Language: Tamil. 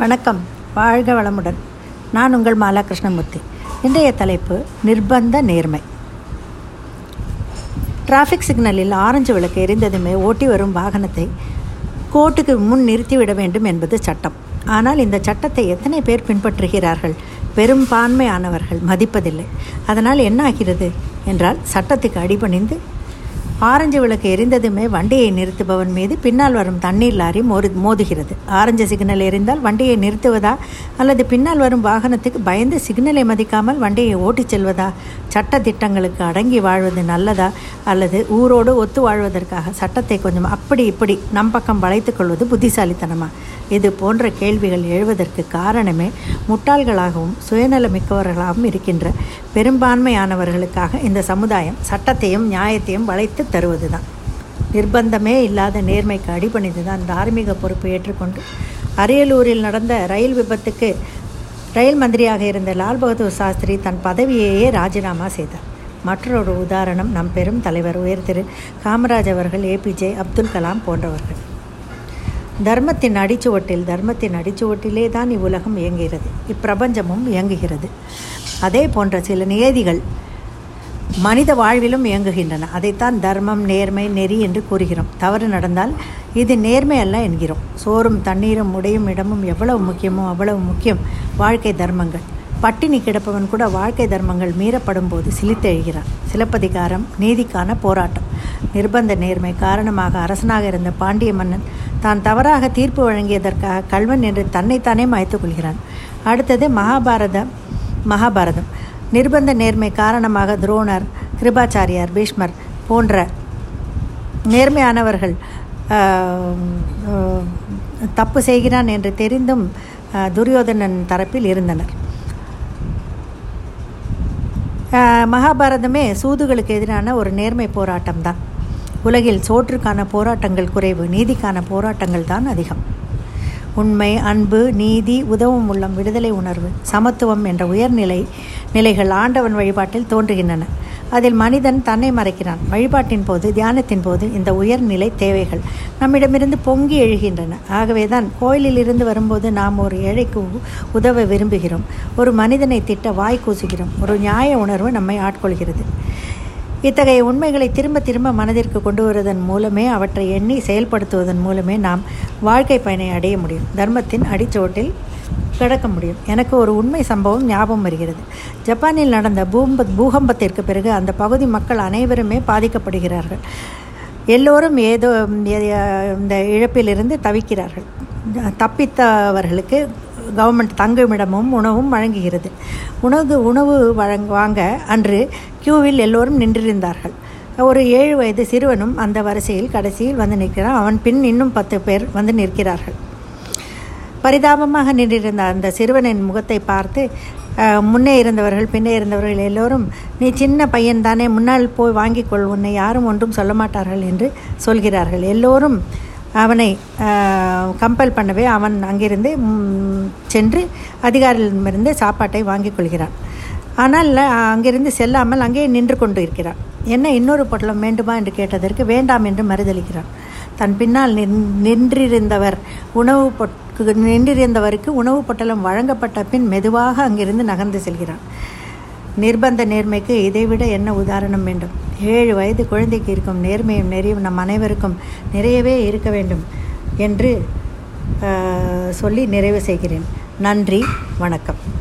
வணக்கம். வாழ்க வளமுடன். நான் உங்கள் மாலா கிருஷ்ணமூர்த்தி இன்றைய தலைப்பு நிர்பந்த நேர்மை. டிராஃபிக் சிக்னலில் ஆரஞ்சு விளக்கு எரிந்ததுமே ஓட்டி வரும் வாகனத்தை கோர்ட்டுக்கு முன் நிறுத்திவிட வேண்டும் என்பது சட்டம். ஆனால் இந்த சட்டத்தை எத்தனை பேர் பின்பற்றுகிறார்கள்? பெரும்பான்மையானவர்கள் மதிப்பதில்லை. அதனால் என்ன ஆகிறது என்றால் சட்டத்துக்கு அடிபணிந்து ஆரஞ்சு விளக்கு எரிந்ததுமே வண்டியை நிறுத்துபவன் மீது பின்னால் வரும் தண்ணீர் லாரி மோது மோதுகிறது. ஆரஞ்சு சிக்னல் எரிந்தால் வண்டியை நிறுத்துவதா அல்லது பின்னால் வரும் வாகனத்துக்கு பயந்து சிக்னலை மதிக்காமல் வண்டியை ஓட்டிச் செல்வதா? சட்ட திட்டங்களுக்கு அடங்கி வாழ்வது நல்லதா? அல்லது ஊரோடு ஒத்து வாழ்வதற்காக சட்டத்தை கொஞ்சம் அப்படி இப்படி நம் பக்கம் வளைத்து கொள்வது புத்திசாலித்தனமா? இது போன்ற கேள்விகள் எழுவதற்கு காரணமே முட்டாள்களாகவும் சுயநலமிக்கவர்களாகவும் இருக்கின்ற பெரும்பான்மையானவர்களுக்காக இந்த சமுதாயம் சட்டத்தையும் நியாயத்தையும் வளைத்து தருவதுதான். நிர்பந்தமே இல்லாத நேர்மைக்கு அடிபணிந்து தான் தார்மீக பொறுப்பு ஏற்றுக்கொண்டு அரியலூரில் நடந்த ரயில் விபத்துக்கு ரயில் மந்திரியாக இருந்த லால் பகதூர் சாஸ்திரி தன் பதவியையே ராஜினாமா செய்தார். மற்றொரு உதாரணம் நம் பெரும் தலைவர் உயர் திரு காமராஜ் அவர்கள் ஏபிஜே அப்துல் கலாம் போன்றவர்கள். தர்மத்தின் அடிச்சுவட்டில் தர்மத்தின் அடிச்சுவட்டிலே தான் இவ்வுலகம் இயங்குகிறது இப்பிரபஞ்சமும் இயங்குகிறது. அதே போன்ற சில நியதிகள் மனித வாழ்விலும் இயங்குகின்றன. அதைத்தான் தர்மம் நேர்மை நெறி என்று கூறுகிறோம். தவறு நடந்தால் இது நேர்மை அல்ல என்கிறோம். சோறும் தண்ணீரும் உடையும் இடமும் எவ்வளவு முக்கியமோ அவ்வளவு முக்கியம். வாழ்க்கை தர்மங்கள். பட்டினி கிடப்பவன் கூட வாழ்க்கை தர்மங்கள் மீறப்படும் போது சிலித்தெழுகிறான் சிலப்பதிகாரம் நீதிக்கான போராட்டம். நிர்பந்த நேர்மை காரணமாக அரசனாக இருந்த பாண்டிய மன்னன் தான் தவறாக தீர்ப்பு வழங்கியதற்காக கல்வன் என்று தன்னைத்தானே மாய்த்து கொள்கிறான். அடுத்தது மகாபாரத மகாபாரதம். நிர்பந்த நேர்மை காரணமாக துரோணர் கிருபாச்சாரியார் பீஷ்மர் போன்ற நேர்மையானவர்கள் தப்பு செய்கிறான் என்று தெரிந்தும் துரியோதனன் தரப்பில் இருந்தனர். மகாபாரதமே சூதுகளுக்கு எதிரான ஒரு நேர்மை போராட்டம் தான் உலகில் சோற்றுக்கான போராட்டங்கள் குறைவு நீதிக்கான போராட்டங்கள் தான் அதிகம். உண்மை அன்பு நீதி உதவும் உள்ளம் விடுதலை உணர்வு சமத்துவம் என்ற உயர்நிலை நிலைகள் ஆண்டவன் வழிபாட்டில் தோன்றுகின்றன. அதில் மனிதன் தன்னை மறைக்கிறான். வழிபாட்டின் போது தியானத்தின் போது இந்த உயர்நிலை தேவைகள் நம்மிடமிருந்து பொங்கி எழுகின்றன. ஆகவே தான் கோயிலில் இருந்து வரும்போது நாம் ஒரு ஏழைக்கு உதவ விரும்புகிறோம். ஒரு மனிதனை திட்ட வாய் கூசுகிறோம். ஒரு நியாய உணர்வு நம்மை ஆட்கொள்கிறது. இத்தகைய உண்மைகளை திரும்ப திரும்ப மனதிற்கு கொண்டு வருவதன் மூலமே அவற்றை எண்ணி செயல்படுத்துவதன் மூலமே நாம் வாழ்க்கை பயனை அடைய முடியும். தர்மத்தின் அடிச்சோட்டில் கிடக்க முடியும். எனக்கு ஒரு உண்மை சம்பவம் ஞாபகம் வருகிறது. ஜப்பானில் நடந்த பூம்ப பூகம்பத்திற்கு பிறகு அந்த பகுதி மக்கள் அனைவருமே பாதிக்கப்படுகிறார்கள். எல்லோரும் ஏதோ இந்த இழப்பிலிருந்து தவிக்கிறார்கள். தப்பித்தவர்களுக்கு கவர்மெண்ட் தங்குமிடமும் உணவும் வழங்குகிறது. உணவு உணவு வழங்க வாங்க அன்று கியூவில் எல்லோரும் நின்றிருந்தார்கள். ஒரு ஏழு வயது சிறுவனும் அந்த வரிசையில் கடைசியில் வந்து நிற்கிறான். அவன் பின் இன்னும் பத்து பேர் வந்து நிற்கிறார்கள். பரிதாபமாக நின்றிருந்த அந்த சிறுவனின் முகத்தை பார்த்து முன்னே இருந்தவர்கள் பின்னே இருந்தவர்கள் எல்லோரும் நீ சின்ன பையன் தானே முன்னால் போய் வாங்கிக்கொள். உன்னை யாரும் ஒன்றும் சொல்ல மாட்டார்கள் என்று சொல்கிறார்கள். எல்லோரும் அவனை கம்பல் பண்ணவே அவன் அங்கிருந்து சென்று அதிகாரியிடமிருந்து சாப்பாட்டை வாங்கிக் கொள்கிறான். ஆனால் அங்கிருந்து செல்லாமல் அங்கே நின்று கொண்டு இருக்கிறான். என்ன இன்னொரு பொட்டலம் வேண்டுமா என்று கேட்டதற்கு வேண்டாம் என்று மறுதளிக்கிறான் தன் பின்னால் நின்றிருந்தவர் உணவு பொட் நின்றிருந்தவருக்கு உணவு பொட்டலம் வழங்கப்பட்ட பின் மெதுவாக அங்கிருந்து நகர்ந்து செல்கிறான். நிர்பந்த நேர்மைக்கு இதைவிட என்ன உதாரணம் வேண்டும்? ஏழு வயது குழந்தைக்கு இருக்கும் நேர்மையும் நெறியும் நம் அனைவருக்கும் நிறையவே இருக்க வேண்டும் என்று சொல்லி நிறைவு செய்கிறேன். நன்றி வணக்கம்.